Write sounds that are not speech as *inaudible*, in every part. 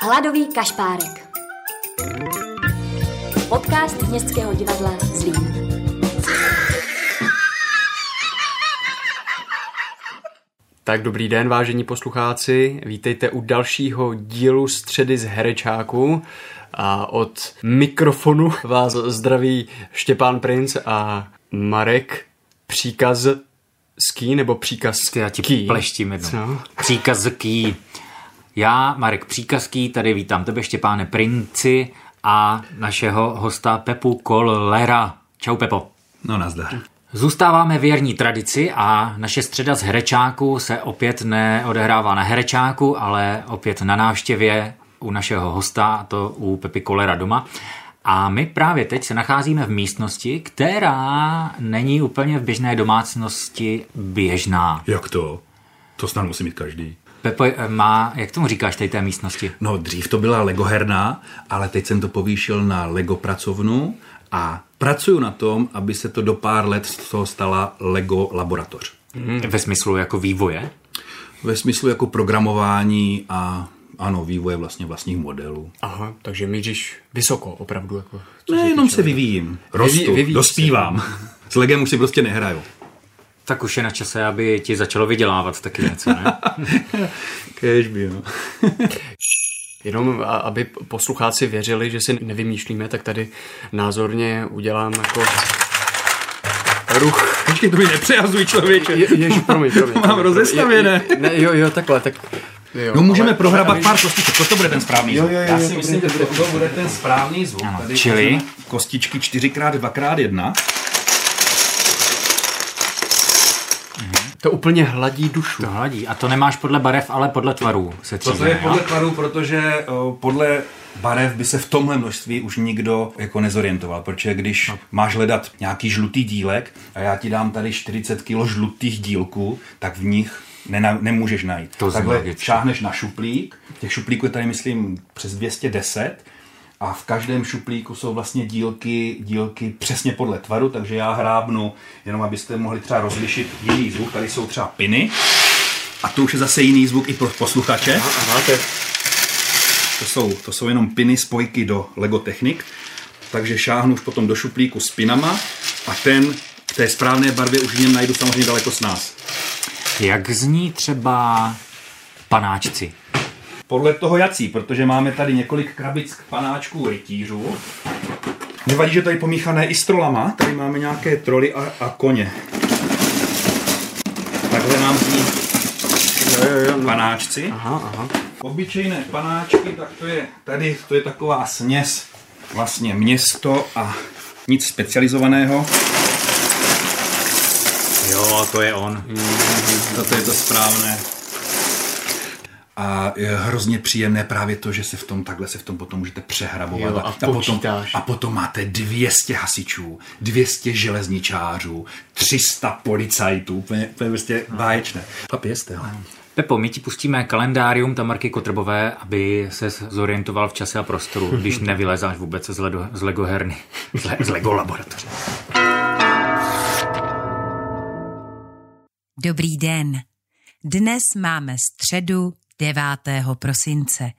Hladový kašpárek. Podcast Městského divadla Zlín. Tak dobrý den, vážení poslucháci. Vítejte u dalšího dílu Středy z Herečáku. A od mikrofonu vás zdraví Štěpán Princ a Marek Příkaz ský nebo příkaz Já ti ký? pleštím jednou. Co? Příkazký. Já, Marek Příkazký, tady vítám tebe, Štěpáne Princi a našeho hosta Pepu Kolera. Čau, Pepo. No nazdar. Zůstáváme věrní tradici a naše středa z Herečáku se opět neodehrává na Herečáku, ale opět na návštěvě u našeho hosta, a to u Pepy Kolera doma. A my právě teď se nacházíme v místnosti, která není úplně v běžné domácnosti běžná. Jak to? To snad musí mít každý. Pepo má, jak tomu říkáš tady té místnosti? No dřív to byla Lego herna, ale teď jsem to povýšil na Lego pracovnu a pracuju na tom, aby se to do pár let z toho stala Lego laboratoř. Hmm. Ve smyslu jako vývoje? Ve smyslu jako programování a ano, vývoje vlastně vlastních modelů. Aha, takže míříš vysoko opravdu. Jako, Ne, se jenom se vyvíjím, rostu, vyvíjíš se. dospívám. S Legem už si prostě nehraju. Tak už je na čase, aby ti začalo vydělávat taky něco, ne? *laughs* Kéž by, no. *laughs* Jenom aby poslucháci věřili, že si nevymýšlíme, tak tady názorně udělám jako ruch. Počkej, to mi nepřejazuj, člověče. Je, ježi, promiň, promiň. *laughs* Mám promiň, rozestavěné. Je, je, ne, jo, jo, takhle, tak... Jo, No můžeme ale- prohrabat pár kostiček, toto bude ten správný Jo, zvuk. jo, jo, Já jo, si to myslím, bude- že to bude ten správný zvuk. Ano, Tady čili? kostičky 4x2x1. To úplně hladí dušu. To hladí. A to nemáš podle barev, ale podle tvarů se To je podle tvaru, protože o, podle barev by se v tomhle množství už nikdo jako nezorientoval, protože když No. máš hledat nějaký žlutý dílek a já ti dám tady 40 kg žlutých dílků, tak v nich nena, nemůžeš najít. To Takhle šáhneš na šuplík, těch šuplíků je tady myslím přes 210 a v každém šuplíku jsou vlastně dílky, dílky přesně podle tvaru, takže já hrábnu, jenom abyste mohli třeba rozlišit jiný zvuk, tady jsou třeba piny, a to už je zase jiný zvuk i pro posluchače. Aha, to je To jsou, to jsou jenom piny spojky do Lego Technik. Takže šáhnu už potom do šuplíku s pinama a ten v té správné barvě už v něm najdu samozřejmě daleko s nás. Jak zní třeba panáčci? Podle toho jací, protože máme tady několik krabic k panáčků rytířů. Nevadí, že tady pomíchané i s trolama. Tady máme nějaké troly a, a koně. Takhle nám zní no. panáčci. Aha, aha. Obyčejné panáčky, tak to je tady, to je taková směs vlastně město a nic specializovaného. Jo, to je on. Toto je to správné. A je hrozně příjemné právě to, že se v tom takhle se v tom potom můžete přehrabovat. Jo, a potom, počítáš. a potom máte 200 hasičů, 200 železničářů, 300 policajtů, úplně, úplně prostě báječné. Papi, jste, jo. Pepo, my ti pustíme kalendárium Tamarky Kotrbové, aby se zorientoval v čase a prostoru, když *laughs* nevylezáš vůbec z, ledo, z Lego herny, *laughs* z, le, z Lego laboratoře. Dobrý den. Dnes máme středu 9. prosince.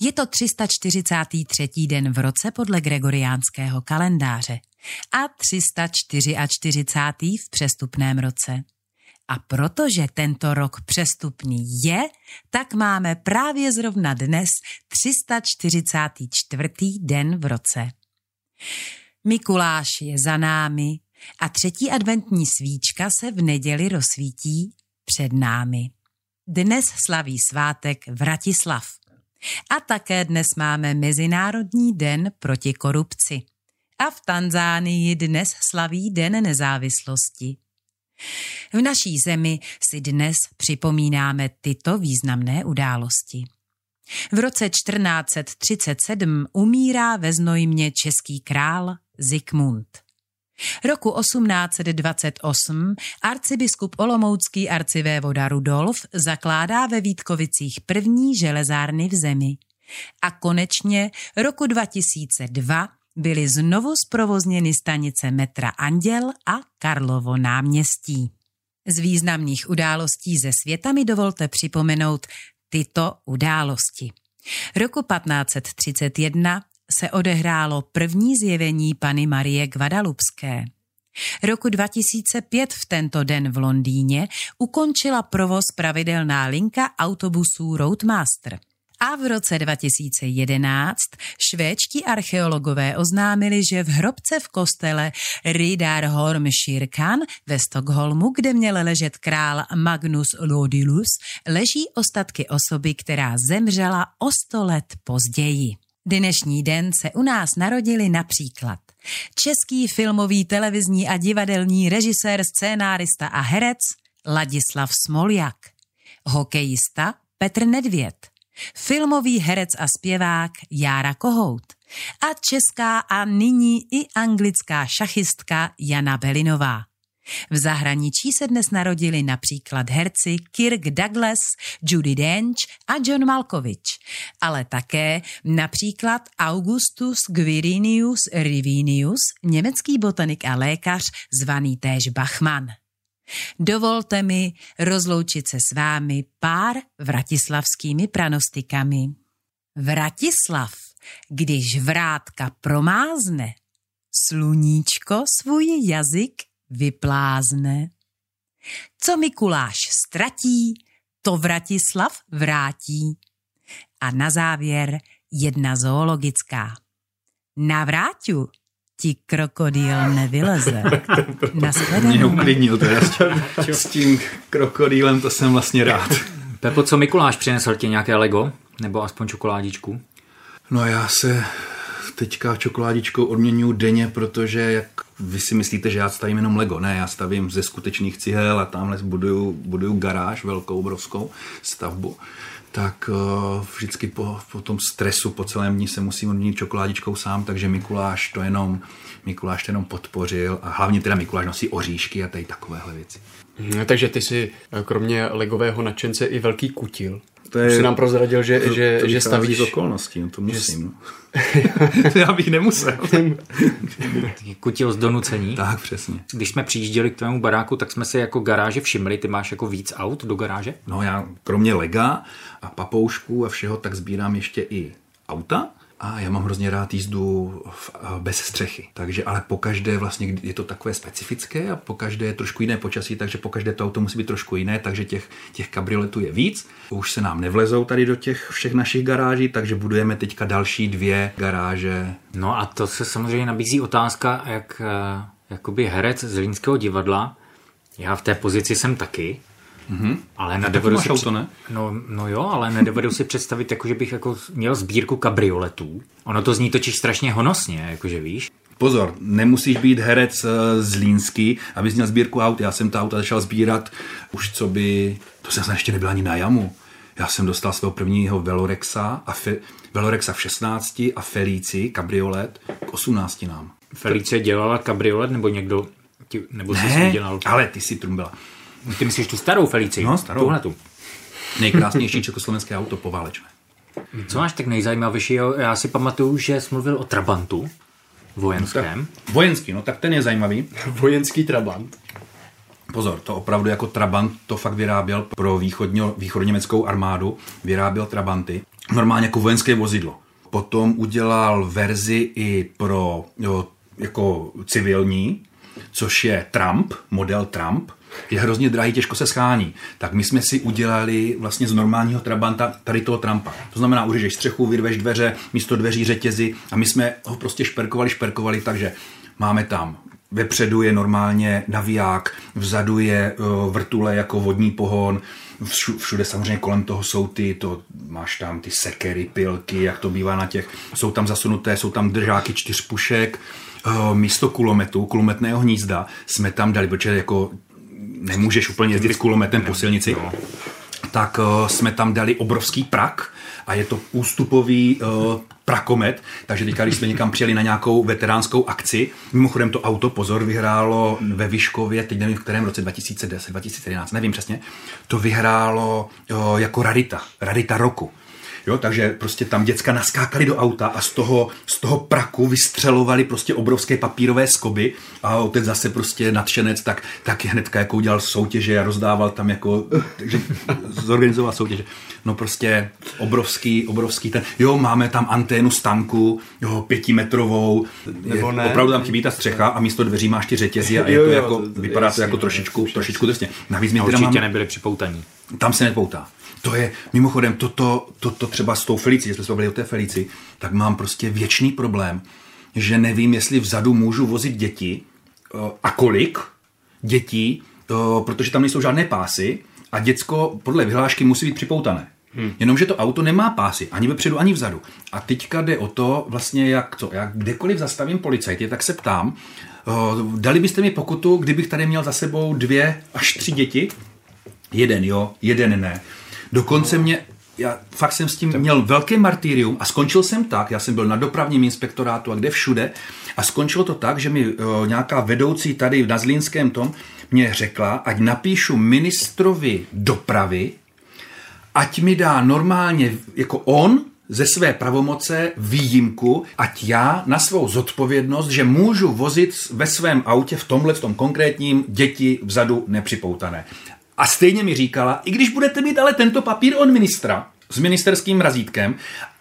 Je to 343. den v roce podle gregoriánského kalendáře a 344. v přestupném roce. A protože tento rok přestupný je, tak máme právě zrovna dnes 344. den v roce. Mikuláš je za námi a třetí adventní svíčka se v neděli rozsvítí před námi. Dnes slaví svátek Vratislav. A také dnes máme Mezinárodní den proti korupci. A v Tanzánii dnes slaví Den nezávislosti. V naší zemi si dnes připomínáme tyto významné události. V roce 1437 umírá ve Znojmě český král Zikmund. Roku 1828 arcibiskup Olomoucký arcivévoda Rudolf zakládá ve Vítkovicích první železárny v zemi. A konečně roku 2002 byly znovu zprovozněny stanice metra Anděl a Karlovo náměstí. Z významných událostí ze světa mi dovolte připomenout tyto události. Roku 1531 se odehrálo první zjevení Pany Marie Guadalupské. Roku 2005 v tento den v Londýně ukončila provoz pravidelná linka autobusů Roadmaster. A v roce 2011 švédští archeologové oznámili, že v hrobce v kostele Riddarholm Shirkan ve Stockholmu, kde měl ležet král Magnus Lodilus, leží ostatky osoby, která zemřela o sto let později. Dnešní den se u nás narodili například český filmový, televizní a divadelní režisér, scénárista a herec Ladislav Smoljak, hokejista Petr Nedvěd, filmový herec a zpěvák Jára Kohout a česká a nyní i anglická šachistka Jana Belinová. V zahraničí se dnes narodili například herci Kirk Douglas, Judy Dench a John Malkovich, ale také například Augustus Quirinius Rivinius, německý botanik a lékař zvaný též Bachmann. Dovolte mi rozloučit se s vámi pár vratislavskými pranostikami. Vratislav, když vrátka promázne, sluníčko svůj jazyk vyplázne. Co Mikuláš ztratí, to Vratislav vrátí. A na závěr jedna zoologická. Na vráťu ti krokodýl nevyleze. *laughs* Mě uklidnil teda s tím krokodýlem, to jsem vlastně rád. Pepo, co Mikuláš přinesl ti nějaké Lego? Nebo aspoň čokoládičku? No já se teďka čokoládičkou odměňuji denně, protože jak vy si myslíte, že já stavím jenom Lego. Ne, já stavím ze skutečných cihel a tamhle buduju, buduju garáž, velkou, obrovskou stavbu tak uh, vždycky po, po tom stresu po celém dní se musím odměnit čokoládičkou sám, takže Mikuláš to jenom, Mikuláš to jenom podpořil a hlavně teda Mikuláš nosí oříšky a tady takovéhle věci. Hmm, takže ty si eh, kromě legového nadšence i velký kutil. To je, Už jsi nám prozradil, že, to, že, to že stavíš... z okolností, no to musím. Že... *laughs* Já bych nemusel. *laughs* Kutil z donucení. Tak, přesně. Když jsme přijížděli k tvému baráku, tak jsme se jako garáže všimli. Ty máš jako víc aut do garáže? No já kromě lega a papoušků a všeho, tak sbírám ještě i auta a já mám hrozně rád jízdu v, bez střechy. Takže ale po každé vlastně je to takové specifické a po každé je trošku jiné počasí, takže po každé to auto musí být trošku jiné, takže těch, těch kabrioletů je víc. Už se nám nevlezou tady do těch všech našich garáží, takže budujeme teďka další dvě garáže. No a to se samozřejmě nabízí otázka, jak eh, jakoby herec z Línského divadla, já v té pozici jsem taky, Mm-hmm. Ale nedovedu si auto, ne? No, no jo, ale nedovedu si představit, jako, že bych jako měl sbírku kabrioletů. Ono to zní totiž strašně honosně, jakože víš. Pozor, nemusíš být herec eh, z Línsky, abys měl sbírku aut. Já jsem ta auta začal sbírat už co by... To jsem ještě nebyl ani na jamu. Já jsem dostal svého prvního Velorexa, a Fe, Velorexa v 16 a Felici kabriolet k 18 nám. Felice dělala kabriolet nebo někdo, nebo ne, jsi dělal? ale ty si trumbila. Ty myslíš tu starou Felici? No, starou. Tuhle tu. Nejkrásnější československé auto poválečné. Co máš tak nejzajímavější? Já si pamatuju, že jsi mluvil o Trabantu vojenském. No, tak, vojenský, no tak ten je zajímavý. *laughs* Vojenský Trabant. Pozor, to opravdu jako Trabant to fakt vyráběl pro východně, východněmeckou armádu, vyráběl Trabanty, normálně jako vojenské vozidlo. Potom udělal verzi i pro jo, jako civilní, což je Trump, model Trump, je hrozně drahý, těžko se schání. Tak my jsme si udělali vlastně z normálního Trabanta tady toho Trumpa. To znamená, uřežeš střechu, vyrveš dveře, místo dveří řetězy a my jsme ho prostě šperkovali, šperkovali, takže máme tam Vepředu je normálně naviják, vzadu je uh, vrtule jako vodní pohon, všude samozřejmě kolem toho jsou ty, to, máš tam ty sekery, pilky, jak to bývá na těch, jsou tam zasunuté, jsou tam držáky čtyř pušek, místo kulometu, kulometného hnízda jsme tam dali, protože jako nemůžeš úplně jezdit s kulometem po silnici, no. tak uh, jsme tam dali obrovský prak a je to ústupový uh, prakomet, takže teďka, když jsme někam přijeli na nějakou veteránskou akci, mimochodem to auto, pozor, vyhrálo ve Vyškově, teď nevím v kterém roce, 2010, 2011, nevím přesně, to vyhrálo jako rarita, rarita roku. Jo, takže prostě tam děcka naskákali do auta a z toho, z toho praku vystřelovali prostě obrovské papírové skoby a otec zase prostě nadšenec, tak, tak hnedka jako udělal soutěže a rozdával tam jako, takže *laughs* zorganizoval soutěže. No prostě obrovský, obrovský ten, jo, máme tam anténu stanku, jo, pětimetrovou, Nebo je, ne. opravdu tam chybí ta střecha a místo dveří máš ty řetězy a je Jo, to jo, jako, to- to- vypadá to jasně, jako trošičku, to- trošičku drsně. Navíc my A teda určitě máme, nebyli připoutaní. tam se nepoutá. To je, mimochodem, toto, toto třeba s tou Felicí, že jsme se bavili o té Felici, tak mám prostě věčný problém, že nevím, jestli vzadu můžu vozit děti eh, a kolik dětí, eh, protože tam nejsou žádné pásy a děcko podle vyhlášky musí být připoutané. Hmm. Jenomže to auto nemá pásy, ani vepředu, ani vzadu. A teďka jde o to, vlastně jak co, jak kdekoliv zastavím policajty, tak se ptám, eh, dali byste mi pokutu, kdybych tady měl za sebou dvě až tři děti? Jeden jo, jeden ne. Dokonce mě, já fakt jsem s tím měl velké martyrium a skončil jsem tak, já jsem byl na dopravním inspektorátu a kde všude a skončilo to tak, že mi o, nějaká vedoucí tady na Zlínském tom mě řekla, ať napíšu ministrovi dopravy, ať mi dá normálně jako on ze své pravomoce výjimku, ať já na svou zodpovědnost, že můžu vozit ve svém autě v tomhle v tom konkrétním děti vzadu nepřipoutané. A stejně mi říkala, i když budete mít ale tento papír od ministra s ministerským razítkem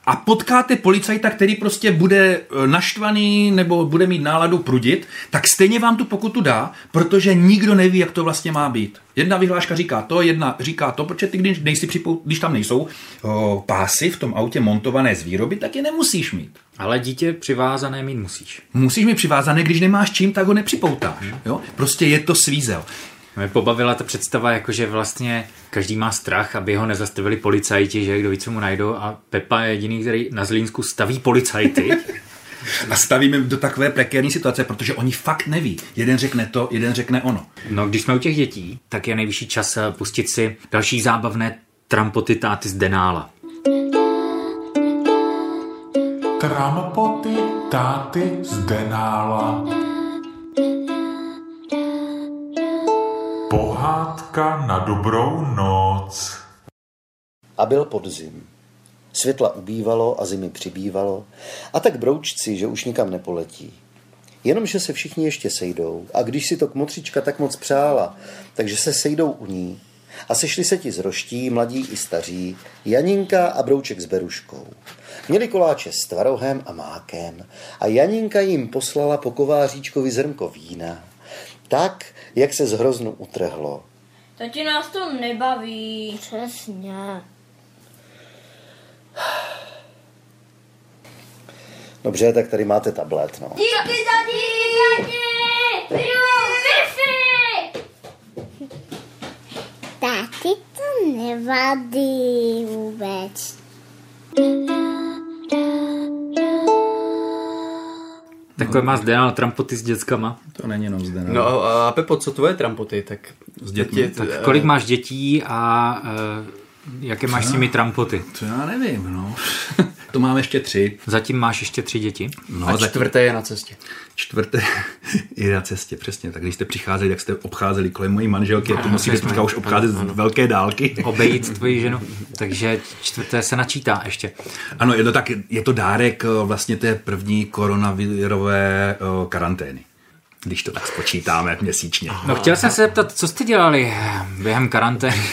a potkáte policajta, který prostě bude e, naštvaný nebo bude mít náladu prudit, tak stejně vám tu pokutu dá, protože nikdo neví, jak to vlastně má být. Jedna vyhláška říká to, jedna říká to, protože ty, když, nejsi připou, když tam nejsou o, pásy v tom autě montované z výroby, tak je nemusíš mít. Ale dítě přivázané mít musíš. Musíš mít přivázané, když nemáš čím, tak ho nepřipoutáš. Jo? Prostě je to svízel. Mě pobavila ta představa, jako že vlastně každý má strach, aby ho nezastavili policajti, že kdo ví, co mu najdou a Pepa je jediný, který na Zlínsku staví policajty. *laughs* A stavíme do takové prekérní situace, protože oni fakt neví. Jeden řekne to, jeden řekne ono. No, když jsme u těch dětí, tak je nejvyšší čas eh, pustit si další zábavné trampoty táty z Denála. Trampoty táty z Denála. Pohádka na dobrou noc. A byl podzim. Světla ubývalo a zimy přibývalo, a tak broučci, že už nikam nepoletí. Jenomže se všichni ještě sejdou a když si to kmotřička tak moc přála, takže se sejdou u ní a sešli se ti z roští, mladí i staří, Janinka a Brouček s Beruškou. Měli koláče s tvarohem a mákem a Janinka jim poslala po kováříčkovi zrnko vína, tak, jak se z hroznu utrhlo. Tati nás to nebaví. Přesně. Dobře, tak tady máte tablet, no. Díky, tati! Díky, tati! Tati to nevadí vůbec. Takhle má Zdenal trampoty s dětskama. To není jenom zde. No a Pepo, co tvoje trampoty? Tak S dětmi? děti- Tak eh, kolik máš dětí a uh, jaké máš s nimi trampoty? To já nevím, no. To máme ještě tři. Zatím máš ještě tři děti. No, A za čtvrté je na cestě. čtvrté *laughs* je na cestě, přesně. Tak když jste přicházeli, tak jste obcházeli kolem mojí manželky a to musíte teďka už obcházet z velké dálky. *laughs* Obejít tvoji ženu. Takže čtvrté se načítá ještě. Ano, je to tak, je to dárek eh, vlastně té první koronavirové eh, karantény. Když to tak spočítáme měsíčně. No chtěl jsem se zeptat, co jste dělali během karantény? *laughs*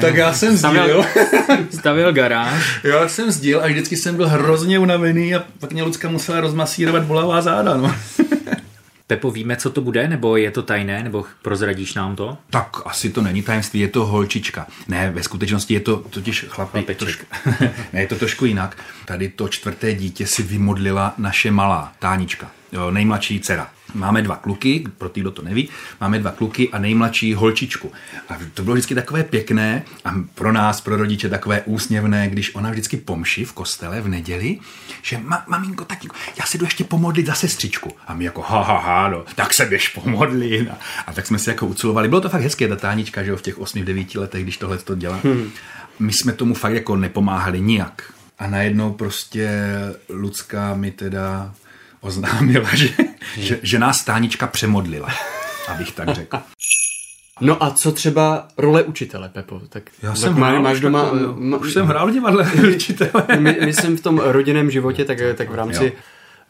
Tak já jsem Stavil, *laughs* stavil garáž. Já jsem sdíl a vždycky jsem byl hrozně unavený a pak mě Lucka musela rozmasírovat bolavá záda, no. *laughs* Pepo, víme, co to bude, nebo je to tajné, nebo prozradíš nám to? Tak asi to není tajemství, je to holčička. Ne, ve skutečnosti je to totiž chlapek. Trošku, *laughs* ne, je to trošku jinak. Tady to čtvrté dítě si vymodlila naše malá Tánička, jo, nejmladší dcera. Máme dva kluky, pro ty, kdo to neví, máme dva kluky a nejmladší holčičku. A to bylo vždycky takové pěkné a pro nás, pro rodiče, takové úsměvné, když ona vždycky pomši v kostele v neděli, že ma, maminko, tatínko, já se jdu ještě pomodlit za sestřičku. A my jako ha, ha, ha no, tak se běž pomodlit. A, a tak jsme si jako ucilovali. Bylo to fakt hezké, ta tánička, že jo, v těch 8-9 letech, když tohle to dělá. Hmm. My jsme tomu fakt jako nepomáhali nijak. A najednou prostě Lucka mi teda oznámila, že, že, že nás tánička přemodlila, abych tak řekl. No a co třeba role učitele, Pepo? Tak, Já tak jsem má, hrál máš už doma... ma- už jsem hrál divadle *laughs* učitele. my, myslím v tom rodinném životě, tak, tak v rámci Jo.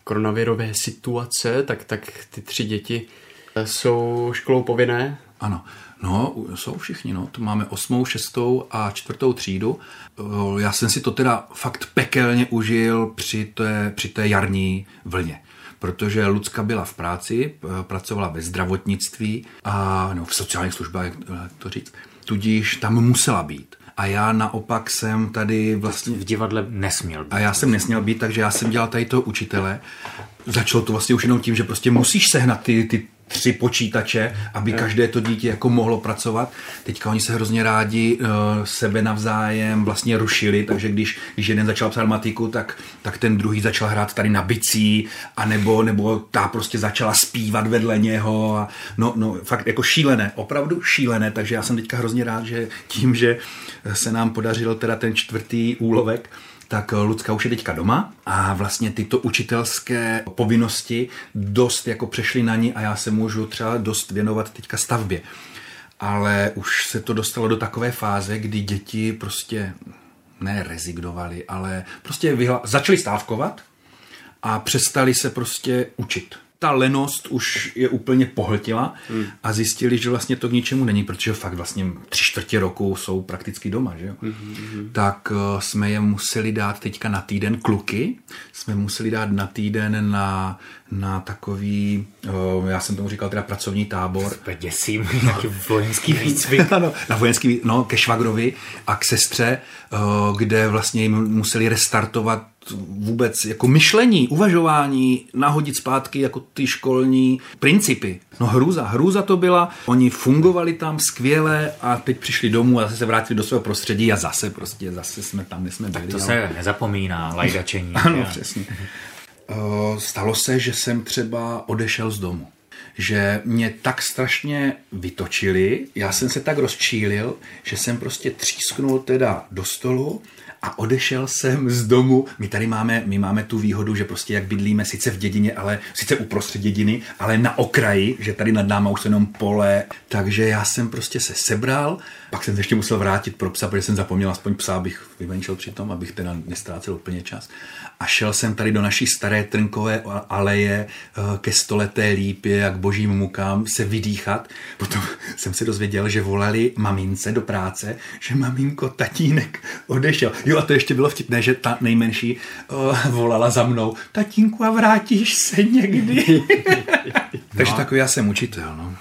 koronavirové situace, tak, tak ty tři děti jsou školou povinné. Ano, no, jsou všichni, no. Tu máme osmou, šestou a čtvrtou třídu. O, Já jsem si to teda fakt pekelně užil při té, při té jarní vlně. Protože Lucka byla v práci, p- pracovala ve zdravotnictví a no, v sociálních službách, jak jak to říct. Tudíž tam musela být. A já naopak jsem tady vlastně V divadle nesměl být. a já jsem nesměl být, takže já jsem dělal tady toho učitele. Začalo to vlastně už jenom tím, že prostě musíš sehnat ty, ty tři počítače, aby každé to dítě jako mohlo pracovat. Teďka oni se hrozně rádi uh, sebe navzájem vlastně rušili, takže když, když jeden začal psát matiku, tak, tak ten druhý začal hrát tady na bicí, a nebo, nebo ta prostě začala zpívat vedle něho. A no, no, fakt jako šílené, opravdu šílené, takže já jsem teďka hrozně rád, že tím, že se nám podařil teda ten čtvrtý úlovek, tak eh, Lucka už je teďka doma a vlastně tyto učitelské povinnosti dost jako přešly na ní a já se můžu třeba dost věnovat teďka stavbě. Ale už se to dostalo do takové fáze, kdy děti prostě ne rezignovali, ale prostě vyhla- začali stávkovat a přestali se prostě učit. Ta lenost už je úplně pohltila hmm. a zjistili, že vlastně to k ničemu není, protože fakt vlastně tři čtvrtě roku jsou prakticky doma, že jo? Hmm. Tak uh, jsme je museli dát teďka na týden kluky, jsme museli dát na týden na, na takový, uh, já jsem tomu říkal teda pracovní tábor, Děsím, nějaký *laughs* vojenský výcvik. *laughs* ano, na vojenský, no, ke švagrovi a k sestře, eh, kde vlastně jim museli restartovat vůbec jako myšlení, uvažování, nahodit zpátky jako ty školní principy. No hrůza, hrůza to byla, oni fungovali tam skvěle a teď přišli domů a zase se vrátili do svého prostředí a zase prostě, zase jsme tam, kde jsme byli. To ale- se nezapomíná, lajdačení. *laughs* ano, Jo. přesně. Eh, Stalo se, že jsem třeba odešel z domu. Že mě tak strašně vytočili, já jsem se tak rozčílil, že jsem prostě třísknul teda do stolu a odešel jsem z domu. My tady máme, my máme tu výhodu, že prostě jak bydlíme sice v dědině, ale sice uprostřed dědiny, ale na okraji, že tady nad náma už jsou jenom pole. Takže já jsem prostě se sebral, pak jsem se ještě musel vrátit pro psa, protože jsem zapomněl aspoň psa, abych vyvenčil při tom, abych teda nestrácel úplně čas. A šel jsem tady do naší staré trnkové aleje eh, ke stoleté lípě a k božím mukám se vydýchat. Potom *laughs* jsem se dozvěděl, že volali mamince do práce, že maminko, tatínek odešel. Jo a to ještě bylo vtipné, že ta nejmenší uh, volala za mnou, tatínku a vrátíš se někdy. *laughs* Takže takový já jsem učitel, no.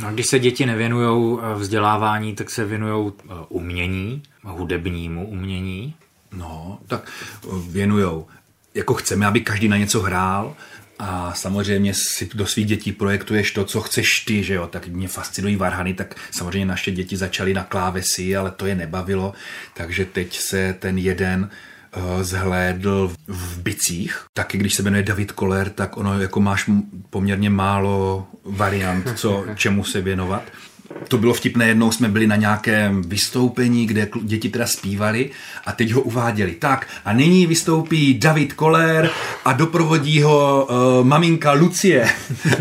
No, když se děti nevěnují vzdělávání, tak se věnují umění, hudebnímu umění. No, tak eh, věnujou. Jako chceme, aby každý na něco hrál a samozřejmě si do svých dětí projektuješ to, co chceš ty, že jo, tak mě fascinují varhany, tak samozřejmě naše děti začaly na klávesi, ale to je nebavilo, takže teď se ten jeden eh, zhlédl v bicích. Taky když se jmenuje David Koller, tak ono jako máš poměrně málo variant, co, *laughs* čemu se věnovat. To bylo vtipné, jednou jsme byli na nějakém vystoupení, kde děti teda zpívali a teď ho uváděli. Tak a nyní vystoupí David Koller a doprovodí ho uh, maminka Lucie.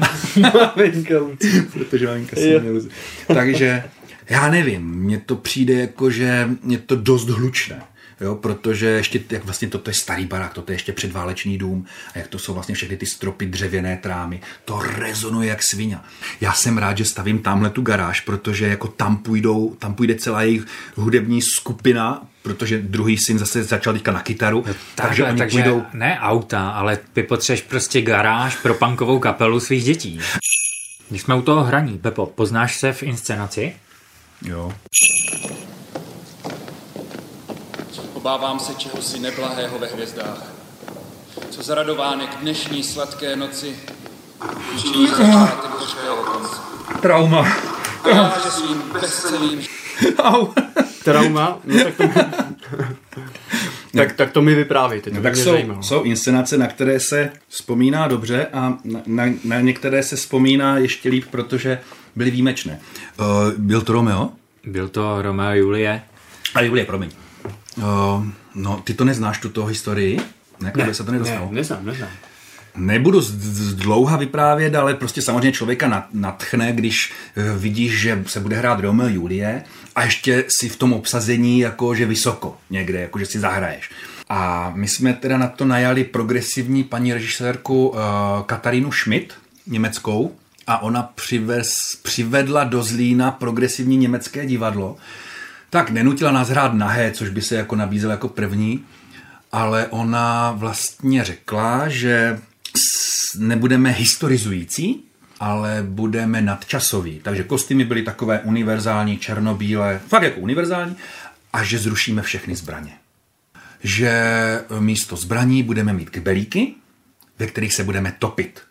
*laughs* maminka Lucie. Protože maminka se jmenuje Lucie. Takže já nevím, mně to přijde jako, že je to dost hlučné. Jo, protože ještě, jak vlastně toto je starý barák, toto je ještě předválečný dům a jak to jsou vlastně všechny ty stropy dřevěné trámy, to rezonuje jak svině. Já jsem rád, že stavím tamhle tu garáž, protože jako tam půjdou, tam půjde celá jejich hudební skupina, protože druhý syn zase začal teďka na kytaru, takže oni takže půjdou ne auta, ale ty potřebuješ prostě garáž pro punkovou kapelu svých dětí. Když jsme u toho hraní, Pepo, poznáš se v inscenaci? Jo. Obávám se čehosi neblahého ve hvězdách. Co za radovánek dnešní sladké noci činí začátek hořkého konce. Trauma. A já, že svým bezceným Au. Trauma? No, tak, to, *laughs* tak, tak to mi vyprávíte, to No, tak mě jsou, zajímalo. jsou inscenace, na které se vzpomíná dobře a na, na, na některé se vzpomíná ještě líp, protože byly výjimečné. Uh, byl to Romeo? Byl to Romeo a Julie. A Julie, promiň. Uh, no, ty to neznáš, tuto historii? Ne, ne, se to nedostalo. Ne, neznám, neznám. Nebudu z- z- dlouha vyprávět, ale prostě samozřejmě člověka nat- natchne, když eh, vidíš, že se bude hrát Romeo a Julie a ještě si v tom obsazení jako, že vysoko někde, jako, že si zahraješ. A my jsme teda na to najali progresivní paní režisérku uh, Katarínu Schmidt, německou, a ona přivez, přivedla do Zlína progresivní německé divadlo. Tak nenutila nás hrát nahé, což by se jako nabízelo jako první, ale ona vlastně řekla, že nebudeme historizující, ale budeme nadčasoví. Takže kostýmy byly takové univerzální, černobílé, fakt jako univerzální, a že zrušíme všechny zbraně. Že místo zbraní budeme mít kbelíky, ve kterých se budeme topit.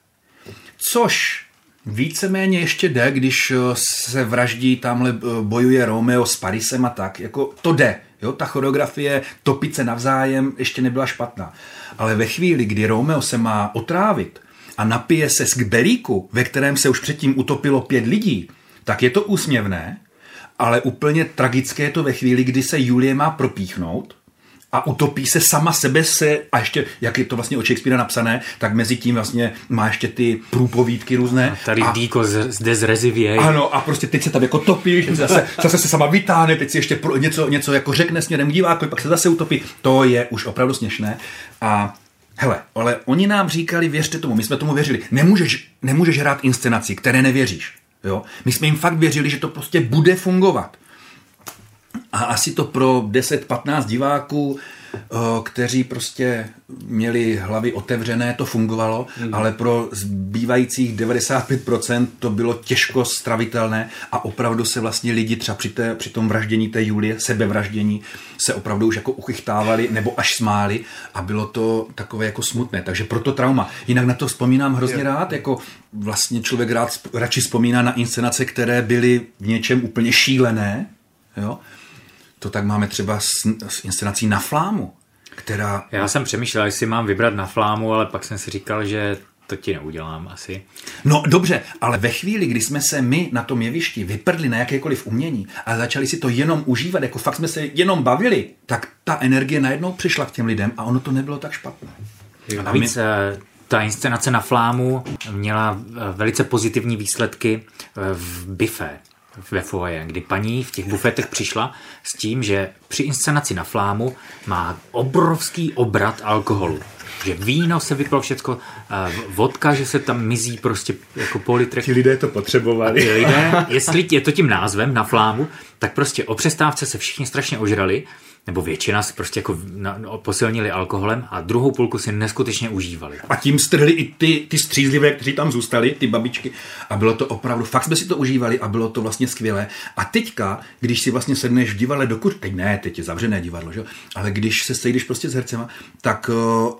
Což víceméně ještě jde, když eh, se vraždí, tamhle eh, bojuje Romeo s Parisem a tak. Jako to jde. Jo? Ta choreografie topit se navzájem ještě nebyla špatná. Ale ve chvíli, kdy Romeo se má otrávit a napije se z kbelíku, ve kterém se už předtím utopilo pět lidí, tak je to úsměvné, ale úplně tragické je to ve chvíli, kdy se Julie má propíchnout a utopí se sama sebe se, a ještě, jak je to vlastně od Shakespearea napsané, tak mezi tím vlastně má ještě ty průpovídky různé. Tady a, Díko z- zde zrezivěj. ano, a prostě teď se tam jako topíš, se zase, zase se sama vytáhne, teď si ještě pro, něco, něco jako řekne směrem k divákovi, pak se zase utopí. To je už opravdu směšné. A hele, ale oni nám říkali, věřte tomu, my jsme tomu věřili. Nemůžeš, nemůžeš hrát inscenaci, které nevěříš. Jo? My jsme jim fakt věřili, že to prostě bude fungovat. A asi to pro 10-15 diváků, o, kteří prostě měli hlavy otevřené, to fungovalo, mm. ale pro zbývajících 95% to bylo těžko stravitelné a opravdu se vlastně lidi třeba při, té, při tom vraždění té Julie, sebevraždění, se opravdu už jako uchychtávali nebo až smáli a bylo to takové jako smutné. Takže proto trauma. Jinak na to vzpomínám hrozně rád, jako vlastně člověk rád, radši vzpomíná na inscenace, které byly v něčem úplně šílené, jo? To tak máme třeba s, s inscenací na flámu, která... Já jsem přemýšlel, jestli mám vybrat na flámu, ale pak jsem si říkal, že to ti neudělám asi. No dobře, ale ve chvíli, kdy jsme se my na tom jevišti vyprdli na jakékoliv umění a začali si to jenom užívat, jako fakt jsme se jenom bavili, tak ta energie najednou přišla k těm lidem a ono to nebylo tak špatné. A navíc eh, ta inscenace na flámu měla eh, velice pozitivní výsledky eh, v bife ve foaje, kdy paní v těch bufetech přišla s tím, že při inscenaci na flámu má obrovský obrat alkoholu. Že víno se vypilo všecko, vodka, že se tam mizí prostě jako po litrech. Ti lidé to potřebovali. Ty lidé, jestli je to tím názvem na flámu, tak prostě o přestávce se všichni strašně ožrali, nebo většina se prostě jako na, no, posilnili alkoholem a druhou půlku si neskutečně užívali. A tím strhli i ty, ty střízlivé, kteří tam zůstali, ty babičky. A bylo to opravdu, fakt jsme si to užívali a bylo to vlastně skvělé. A teďka, když si vlastně sedneš v divadle dokud, teď ne, teď je zavřené divadlo, že? ale když se sejdeš prostě s hercema, tak uh,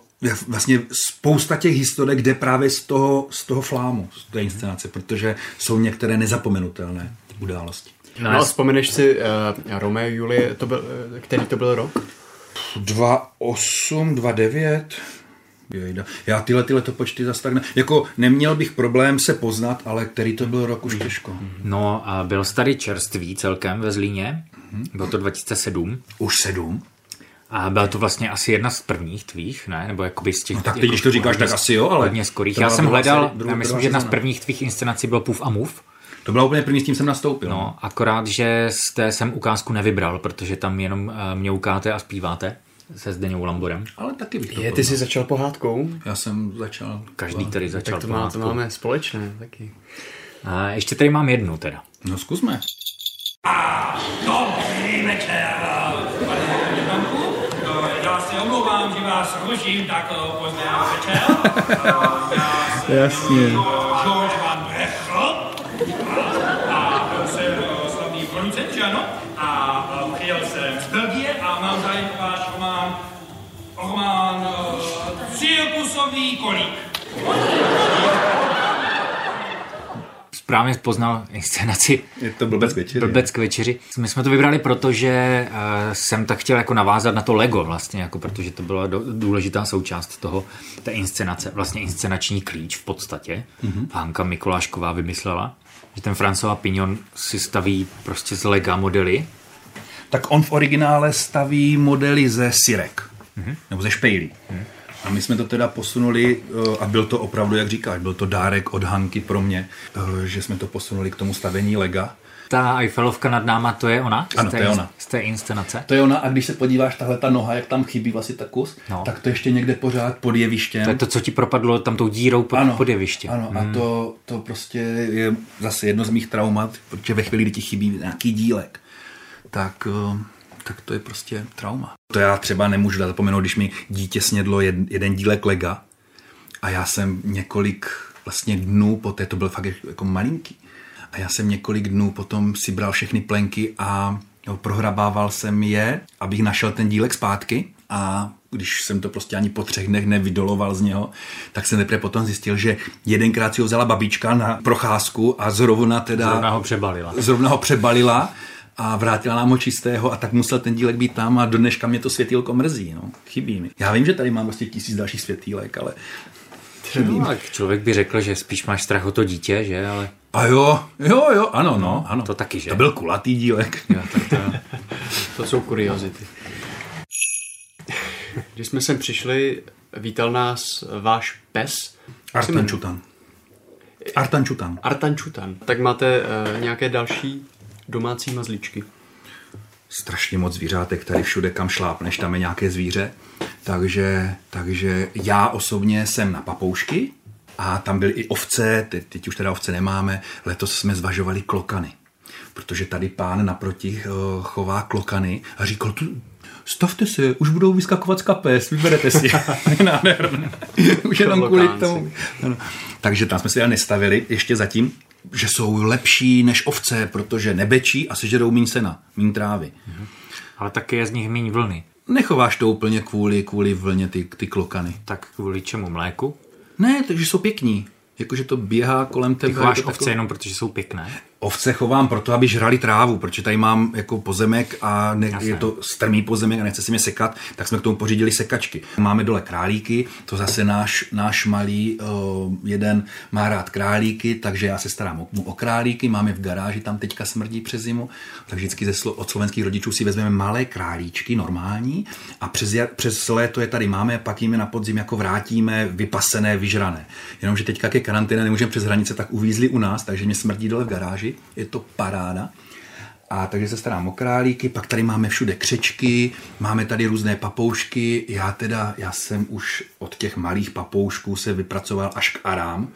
vlastně spousta těch historek jde právě z toho, z toho flámu, z té inscenace, protože jsou některé nezapomenutelné události. No, a vzpomeneš si uh, Romeo Julie, to byl, eh, který to byl rok? 2,8, 2,9. Jejda. Já tyhle, tyhle to počty zase tak ne... Jako neměl bych problém se poznat, ale který to byl rok už těžko. No a byl starý čerstvý celkem ve Zlíně, bylo to 2007. Už sedm? A byla to vlastně asi jedna z prvních tvých, ne? Nebo jakoby z těch... No tak teď, jako když to říkáš, hodně- tak asi jo, ale Hodně skorých. Já jsem hledal, já myslím, že jedna z prvních tvých inscenací byl Pův a Move. To byla úplně první, s tím jsem nastoupil. No, akorát, že té jsem ukázku nevybral, protože tam jenom uh, mňoukáte a zpíváte se Zdeňou Lamborem. Ale taky bych to Je, ty jsi začal pohádkou? Já jsem začal... Každý tady začal Tak to, má, to pohádkou. máme společné taky. A ještě tady mám jednu teda. No zkusme. Dobrý večer, pane. Já se omlouvám, že vás ruším tak pozdě večer. *laughs* Jasně. George Van Brechl. A byl jsem eh, slavný producent, že ano? A přijel jsem z Belgie a mám zájem o váš román, román eh, Cirkusový kolík. Správně poznal inscenaci Je to blbec k večeři. Blbec k večeři. My jsme to vybrali, protože uh, jsem tak chtěl jako navázat na to Lego vlastně, jako protože to byla do, důležitá součást toho, té inscenace, vlastně inscenační klíč v podstatě. Mm-hmm. Hanka Mikulášková vymyslela, že ten François Pignon si staví prostě z Lega modely. Tak on v originále staví modely ze sirek. Mm-hmm. Nebo ze špejlí. Mm-hmm. A my jsme to teda posunuli, eh, a byl to opravdu, jak říkáš, byl to dárek od Hanky pro mě, eh, že jsme to posunuli k tomu stavení lega. Ta Eiffelovka nad náma, to je ona? Ano, z té, to je ona. Z té inscenace? To je ona a když se podíváš, tahle ta noha, jak tam chybí vlastně ta kus, No. tak to ještě někde pořád pod jevištěm. To je to, co ti propadlo tam tou dírou pod, ano, pod jeviště. Ano, a Hmm. to, to prostě je zase jedno z mých traumat, protože ve chvíli, kdy ti chybí nějaký dílek, tak, eh, tak to je prostě trauma. To já třeba nemůžu dát zapomenout, když mi dítě snědlo jed, jeden dílek lega a já jsem několik vlastně dnů poté, to byl fakt jako malinký, a já jsem několik dnů potom si bral všechny plenky a jo, prohrabával jsem je, abych našel ten dílek zpátky a když jsem to prostě ani po třech dnech nevydoloval z něho, tak jsem teprve potom zjistil, že jedenkrát si ho vzala babička na procházku a zrovna teda... Zrovna ho přebalila. Zrovna ho přebalila a vrátila nám ho čistého a tak musel ten dílek být tam a do dneška mě to světýlko mrzí, no. Chybí mi. Já vím, že tady mám vlastně tisíc dalších světýlek, ale chybí No, člověk by řekl, že spíš máš strach o to dítě, že? Ale A jo, jo, jo, ano, no, ano. to taky, že? To byl kulatý dílek. *laughs* Jo, tak to... To jsou kuriozity. Když jsme sem přišli, vítal nás váš pes. Jak se jmenuje? Artančutan. Artančutan. Artančutan. Tak máte uh, nějaké další domácí mazlíčky? strašně moc zvířátek, tady všude kam šlápneš, tam je nějaké zvíře. Takže, takže já osobně jsem na papoušky a tam byly i ovce, teď, teď už teda ovce nemáme, letos jsme zvažovali klokany. Protože tady pán naproti eh, chová klokany a říkal, tu, stavte se, už budou vyskakovat z kapes, vyberete si. *laughs* Nádherné. *laughs* už jenom kvůli tomu. Ano. Takže tam jsme si ale nestavili ještě zatím, že jsou lepší než ovce, protože nebečí a sežerou míň sena, míň trávy. Ale taky je z nich méně vlny. Nechováš to úplně kvůli, kvůli vlně ty, ty klokany. Tak kvůli čemu? Mléku? Ne, takže jsou pěkní. Jakože to běhá kolem tebe. Ty chováš je to ovce jenom protože jsou pěkné? Ovce chovám proto, aby žrali trávu, protože tady mám jako pozemek a ne, je to strmý pozemek a nechce si mě sekat, tak jsme k tomu pořídili sekačky. Máme dole králíky, to zase náš, náš malý uh, jeden má rád králíky, takže já se starám o, o králíky, máme v garáži, tam teďka smrdí přes zimu, tak vždycky ze, slo- od slovenských rodičů si vezmeme malé králíčky, normální, a přes, přes léto je tady máme, pak jim je na podzim jako vrátíme vypasené, vyžrané. Jenomže teďka, je karanténa, nemůžeme přes hranice, tak uvízli u nás, takže mě smrdí dole v garáži, je to paráda. A takže se starám o králíky, pak tady máme všude křečky, máme tady různé papoušky. Já teda, já jsem už od těch malých papoušků se vypracoval až k arám,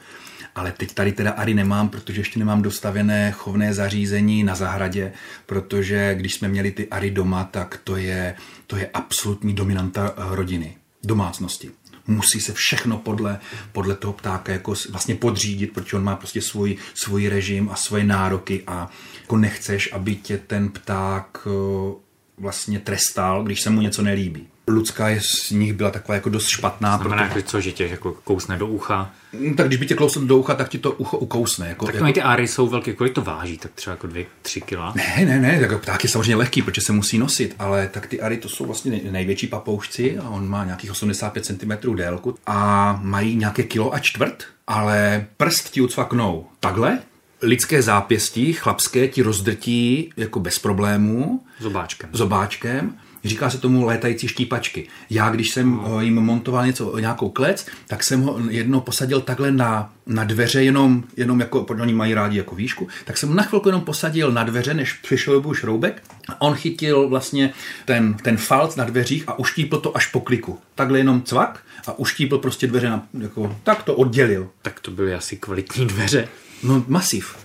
ale teď tady teda ary nemám, protože ještě nemám dostavené chovné zařízení na zahradě, protože když jsme měli ty ary doma, tak to je, to je absolutní dominanta rodiny, domácnosti musí se všechno podle, podle toho ptáka jako vlastně podřídit, protože on má prostě svůj, svůj režim a svoje nároky a jako nechceš, aby tě ten pták eh, vlastně trestal, když se mu něco nelíbí. Ludská je z nich byla taková jako dost špatná. Znamená, protože- že co, že tě jako kousne do ucha? No, tak když by tě klousl do ucha, tak ti to ucho ukousne. Jako, Tak jako, ty áry jsou velké, kolik to váží? Tak třeba jako dvě, tři kila? Ne, ne, ne, jako pták je samozřejmě lehký, protože se musí nosit, ale tak ty ary to jsou vlastně nej- největší papoušci a on má nějakých 85 cm délku a mají nějaké kilo a čtvrt, ale prst ti ucvaknou takhle, lidské zápěstí, chlapské ti rozdrtí jako bez problémů, Zobáčkem. zobáčkem. Říká se tomu létající štípačky. Já, když jsem no. jim montoval něco, nějakou klec, tak jsem ho jednou posadil takhle na, na dveře, jenom, jenom jako, oni mají rádi jako výšku, tak jsem na chvilku jenom posadil na dveře, než přišel byl šroubek. A on chytil vlastně ten, ten falc na dveřích a uštípl to až po kliku. Takhle jenom cvak a uštípl prostě dveře, na, jako, tak to oddělil. Tak to byly asi kvalitní dveře. No masiv.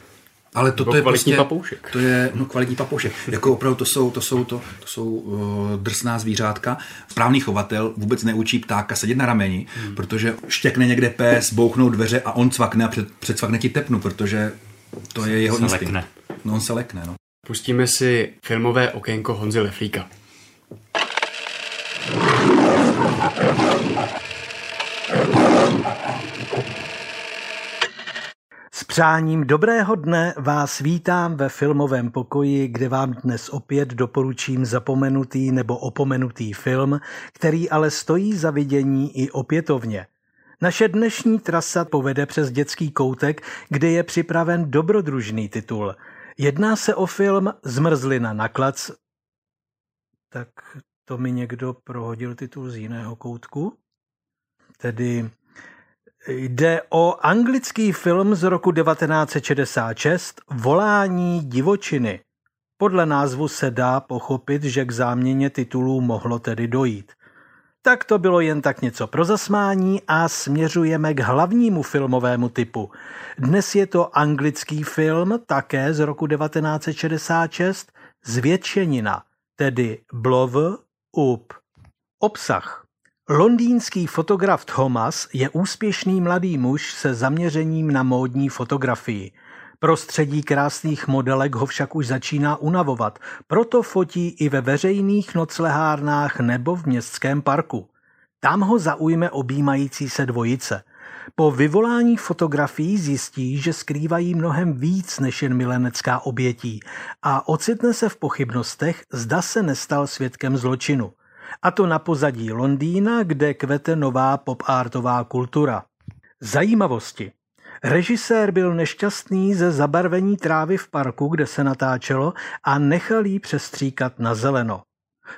Ale to, to je kvalitní prostě, papoušek. To je no, kvalitní papoušek. Jako opravdu to jsou, to jsou, to, to jsou uh, drsná zvířátka. Správný chovatel vůbec neučí ptáka sedět na rameni, hmm. protože štěkne někde pes, bouchnou dveře a on cvakne a před, předcvakne ti tepnu, protože to je jeho instinkt. lekne. No on se lekne, no. Pustíme si filmové okénko Honzy Leflíka. S přáním dobrého dne vás vítám ve filmovém pokoji, kde vám dnes opět doporučím zapomenutý nebo opomenutý film, který ale stojí za vidění i opětovně. Naše dnešní trasa povede přes dětský koutek, kde je připraven dobrodružný titul. Jedná se o film Zmrzlina na klac. Tak to mi někdo prohodil titul z jiného koutku? tedy jde o anglický film z roku 1966 Volání divočiny. Podle názvu se dá pochopit, že k záměně titulů mohlo tedy dojít. Tak to bylo jen tak něco pro zasmání a směřujeme k hlavnímu filmovému typu. Dnes je to anglický film, také z roku 1966, Zvětšenina, tedy Blov up. Obsah. Londýnský fotograf Thomas je úspěšný mladý muž se zaměřením na módní fotografii. Prostředí krásných modelek ho však už začíná unavovat, proto fotí i ve veřejných noclehárnách nebo v městském parku. Tam ho zaujme objímající se dvojice. Po vyvolání fotografií zjistí, že skrývají mnohem víc než jen milenecká obětí a ocitne se v pochybnostech, zda se nestal svědkem zločinu. A to na pozadí Londýna, kde kvete nová pop-artová kultura. Zajímavosti. Režisér byl nešťastný ze zabarvení trávy v parku, kde se natáčelo a nechal jí přestříkat na zeleno.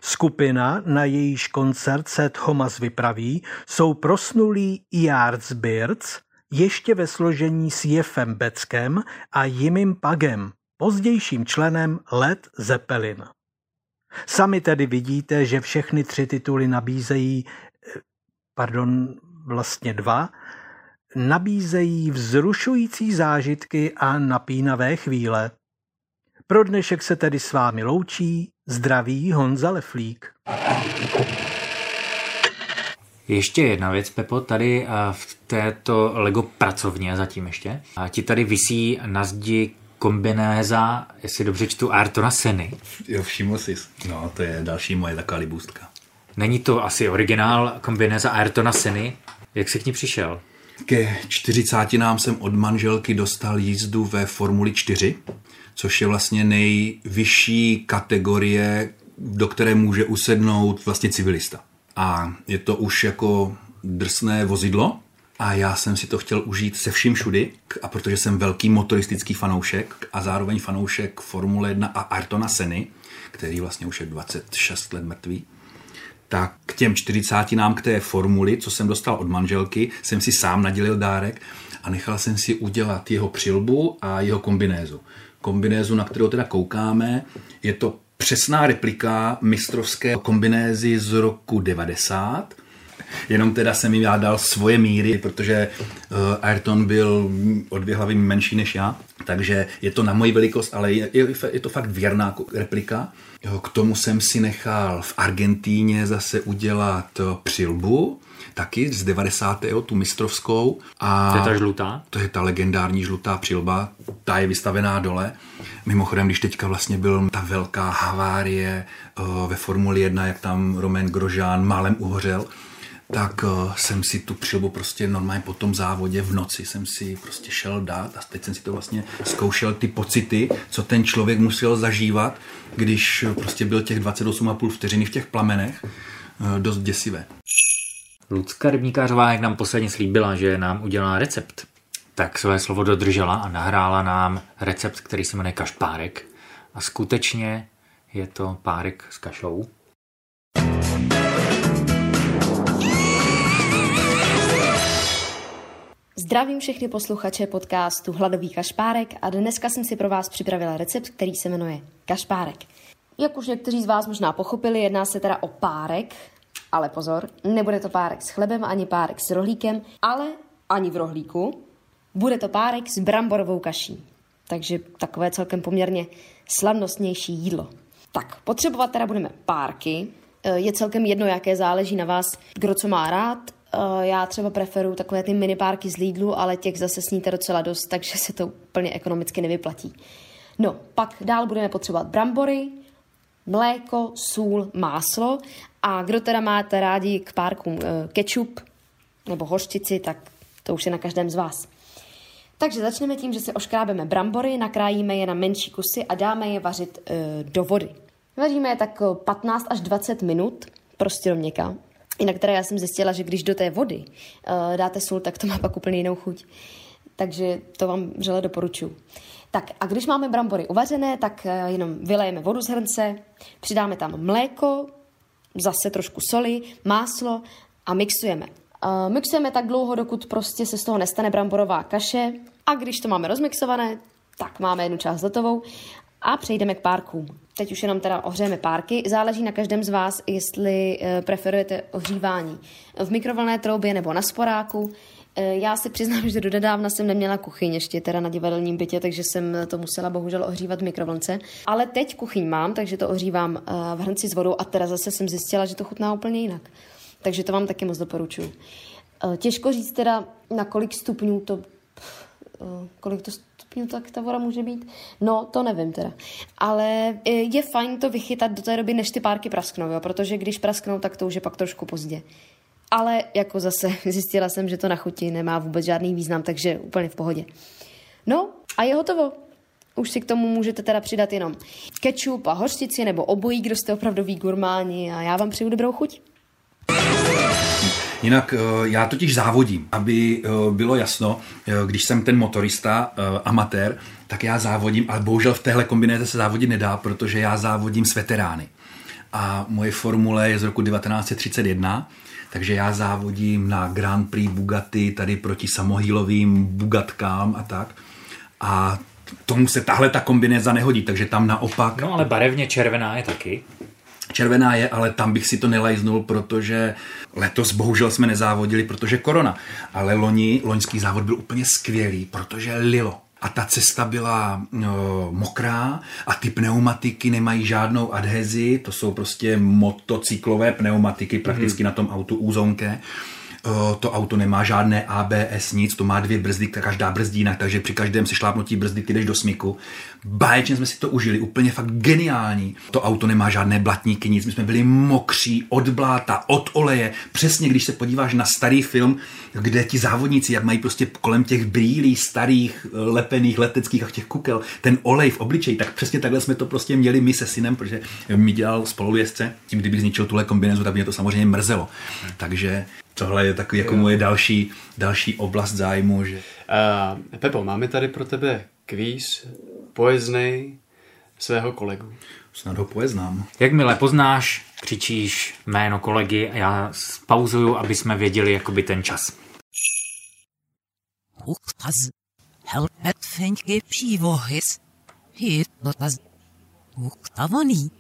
Skupina, na jejíž koncert se Thomas vypraví, jsou prosnulí Yardbirds, ještě ve složení s Jefem Beckem a Jimim Pagem, pozdějším členem Led Zeppelin. Sami tedy vidíte, že všechny tři tituly nabízejí, pardon, vlastně dva, nabízejí vzrušující zážitky a napínavé chvíle. Pro dnešek se tedy s vámi loučí zdraví Honza Leflík. Ještě jedna věc, Pepo, tady v této Lego pracovně zatím ještě. A ti tady visí na zdi kombinéza, jestli dobře čtu, Artona Seny. Jo, všiml jsi. No, to je další moje taková libůstka. Není to asi originál kombinéza Ayrtona Seny? Jak jsi k ní přišel? Ke čtyřicátinám jsem od manželky dostal jízdu ve Formuli 4, což je vlastně nejvyšší kategorie, do které může usednout vlastně civilista. A je to už jako drsné vozidlo, a já jsem si to chtěl užít se vším všudy, a protože jsem velký motoristický fanoušek a zároveň fanoušek Formule 1 a Artona Seny, který vlastně už je 26 let mrtvý, tak k těm 40 nám k té formuli, co jsem dostal od manželky, jsem si sám nadělil dárek a nechal jsem si udělat jeho přilbu a jeho kombinézu. Kombinézu, na kterou teda koukáme, je to přesná replika mistrovské kombinézy z roku 90, Jenom teda jsem jim já dal svoje míry, protože uh, Ayrton byl o dvě hlavy menší než já, takže je to na moji velikost, ale je, je, je to fakt věrná replika. Jo, k tomu jsem si nechal v Argentíně zase udělat eh, přilbu, taky z 90. tu mistrovskou. A to je ta žlutá? To je ta legendární žlutá přilba, ta je vystavená dole. Mimochodem, když teďka vlastně byl ta velká havárie uh, ve Formuli 1, jak tam Romain Grosjean málem uhořel, tak uh, jsem si tu přilbu prostě normálně po tom závodě v noci jsem si prostě šel dát a teď jsem si to vlastně zkoušel ty pocity, co ten člověk musel zažívat, když prostě byl těch 28,5 vteřiny v těch plamenech, uh, dost děsivé. Lucka Rybníkářová, jak nám posledně slíbila, že nám udělá recept, tak své slovo dodržela a nahrála nám recept, který se jmenuje kašpárek. A skutečně je to párek s kašou. Zdravím všechny posluchače podcastu Hladový kašpárek a dneska jsem si pro vás připravila recept, který se jmenuje kašpárek. Jak už někteří z vás možná pochopili, jedná se teda o párek, ale pozor, nebude to párek s chlebem ani párek s rohlíkem, ale ani v rohlíku. Bude to párek s bramborovou kaší. Takže takové celkem poměrně slavnostnější jídlo. Tak, potřebovat teda budeme párky. Je celkem jedno, jaké záleží na vás, kdo co má rád. Uh, já třeba preferuji takové ty mini párky z Lidlu, ale těch zase sníte docela dost, takže se to úplně ekonomicky nevyplatí. No, pak dál budeme potřebovat brambory, mléko, sůl, máslo a kdo teda máte rádi k párkům uh, ketchup nebo hořčici, tak to už je na každém z vás. Takže začneme tím, že si oškrábeme brambory, nakrájíme je na menší kusy a dáme je vařit uh, do vody. Vaříme je tak 15 až 20 minut, prostě do měka. Jinak teda já jsem zjistila, že když do té vody uh, dáte sůl, tak to má pak úplně jinou chuť. Takže to vám vřele doporučuji. Tak a když máme brambory uvařené, tak uh, jenom vylejeme vodu z hrnce, přidáme tam mléko, zase trošku soli, máslo a mixujeme. Uh, mixujeme tak dlouho, dokud prostě se z toho nestane bramborová kaše a když to máme rozmixované, tak máme jednu část hotovou a přejdeme k párkům. Teď už jenom teda ohřejeme párky. Záleží na každém z vás, jestli uh, preferujete ohřívání v mikrovlné troubě nebo na sporáku. Uh, já si přiznám, *laughs* že do nedávna jsem neměla kuchyň ještě teda na divadelním bytě, takže jsem to musela bohužel ohřívat v mikrovlnce. Ale teď kuchyň mám, takže to ohřívám v hrnci s vodou a teda zase jsem zjistila, že to chutná úplně jinak. Takže to vám taky moc doporučuji. Uh, těžko říct teda, na kolik stupňů to kolik to stupňů tak ta voda může být? No, to nevím teda. Ale je fajn to vychytat do té doby, než ty párky prasknou, jo? protože když prasknou, tak to už je pak trošku pozdě. Ale jako zase *laughs* zjistila jsem, že to na chuti nemá vůbec žádný význam, takže úplně v pohodě. No a je hotovo. Už si k tomu můžete teda přidat jenom ketchup a hořčici nebo obojí, kdo jste opravdoví gurmáni a já vám přeju dobrou chuť. Jinak eh, já totiž závodím, aby eh, bylo jasno, eh, když jsem ten motorista, amatér, tak já závodím, ale bohužel v téhle kombinéze se závodit nedá, protože já závodím s veterány. A moje formule je z roku 1931, takže já závodím na Grand Prix Bugatti tady proti samohýlovým Bugatkám a tak. A tomu se tahle ta kombinéza nehodí, takže tam naopak... No ale barevně červená je taky. Červená je, ale tam bych si to nelajznul, protože letos bohužel jsme nezávodili, protože korona. Ale loni, loňský závod byl úplně skvělý, protože lilo. A ta cesta byla no, mokrá a ty pneumatiky nemají žádnou adhezi, to jsou prostě motocyklové pneumatiky prakticky mm. na tom autu úzonké to auto nemá žádné ABS, nic, to má dvě brzdy, každá brzdí jinak, takže při každém si šlápnutí brzdy ty jdeš do smyku. Báječně jsme si to užili, úplně fakt geniální. To auto nemá žádné blatníky, nic, my jsme byli mokří od bláta, od oleje. Přesně, když se podíváš na starý film, kde ti závodníci, jak mají prostě kolem těch brýlí starých, lepených leteckých a těch kukel, ten olej v obličeji, tak přesně takhle jsme to prostě měli my se synem, protože mi dělal spolujezdce, tím kdybych zničil tuhle kombinézu, tak mě to samozřejmě mrzelo. Takže tohle je takový jako moje další, další oblast zájmu. Že... Uh, Pepo, máme tady pro tebe kvíz poeznej svého kolegu. Snad ho pojeznám. Jakmile poznáš, křičíš jméno kolegy a já pauzuju, aby jsme věděli jakoby ten čas. Helmet přívohys. Uktavoný.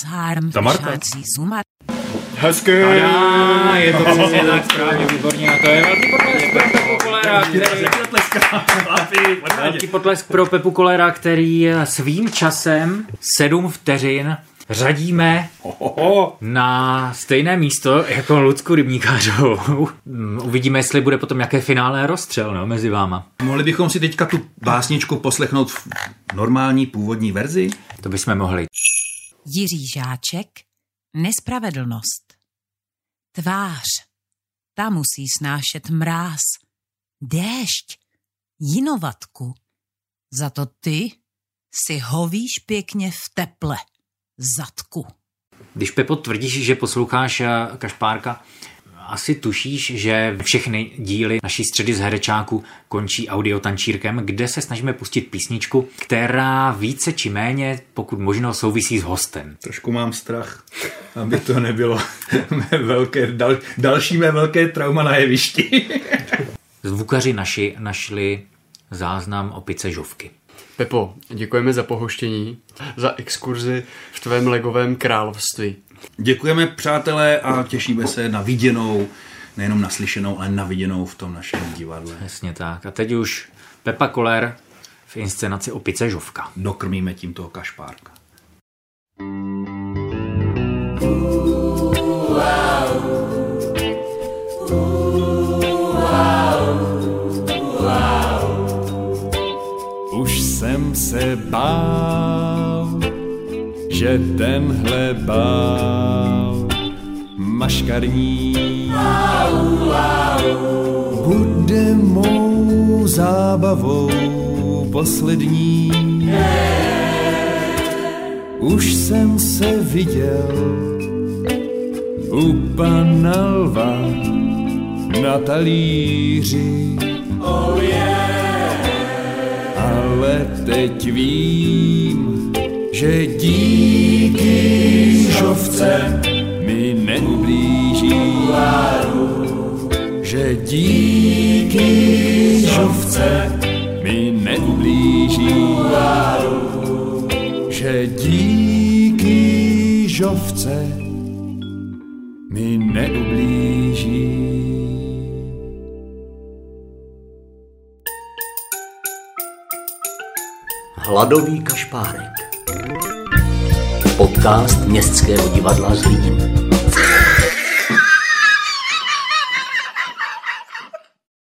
Sárm. Marta. Hezky! Tada, je to přesně tak správně, výborně. A to je velký potlesk pro Pepu Kolera, který... Velký potlesk pro Pepu Kolera, který svým časem 7 vteřin řadíme na stejné místo jako Lucku Rybníkářovou. Uvidíme, jestli bude potom nějaké finále rozstřel no, mezi váma. Mohli bychom si teďka tu básničku poslechnout v normální původní verzi? To bychom mohli. Jiří Žáček, Nespravedlnost. Tvář. Ta musí snášet mráz. Déšť. Jinovatku. Za to ty si hovíš pěkně v teple. Zadku. Když Pepo tvrdíš, že posloucháš eh, Kašpárka, asi tušíš, že všechny díly naší středy z herečáku končí audiotančírkem, kde se snažíme pustit písničku, která více či méně, pokud možno, souvisí s hostem. Trošku mám strach, aby to nebylo mé velké, dal, další mé velké trauma na jevišti. Zvukaři naši našli záznam opice žovky. Pepo, děkujeme za pohoštění, za exkurzi v tvém legovém království. Děkujeme, přátelé, a těšíme se na viděnou, nejenom naslyšenou, ale na viděnou v tom našem divadle. Přesně tak. A teď už Pepa Koller v inscenaci Opice Žovka. Dokrmíme tím toho kašpárka. Už jsem se bál, že tenhle bál maškarní bude mou zábavou poslední. Už jsem se viděl u pana lva na talíři. Oh yeah. Ale teď vím, že díky žovce mi neublíží. že díky žovce mi neublíží, že díky žovce mi neublíží. Hladový kašpárek. Podcast Městského divadla Zlín.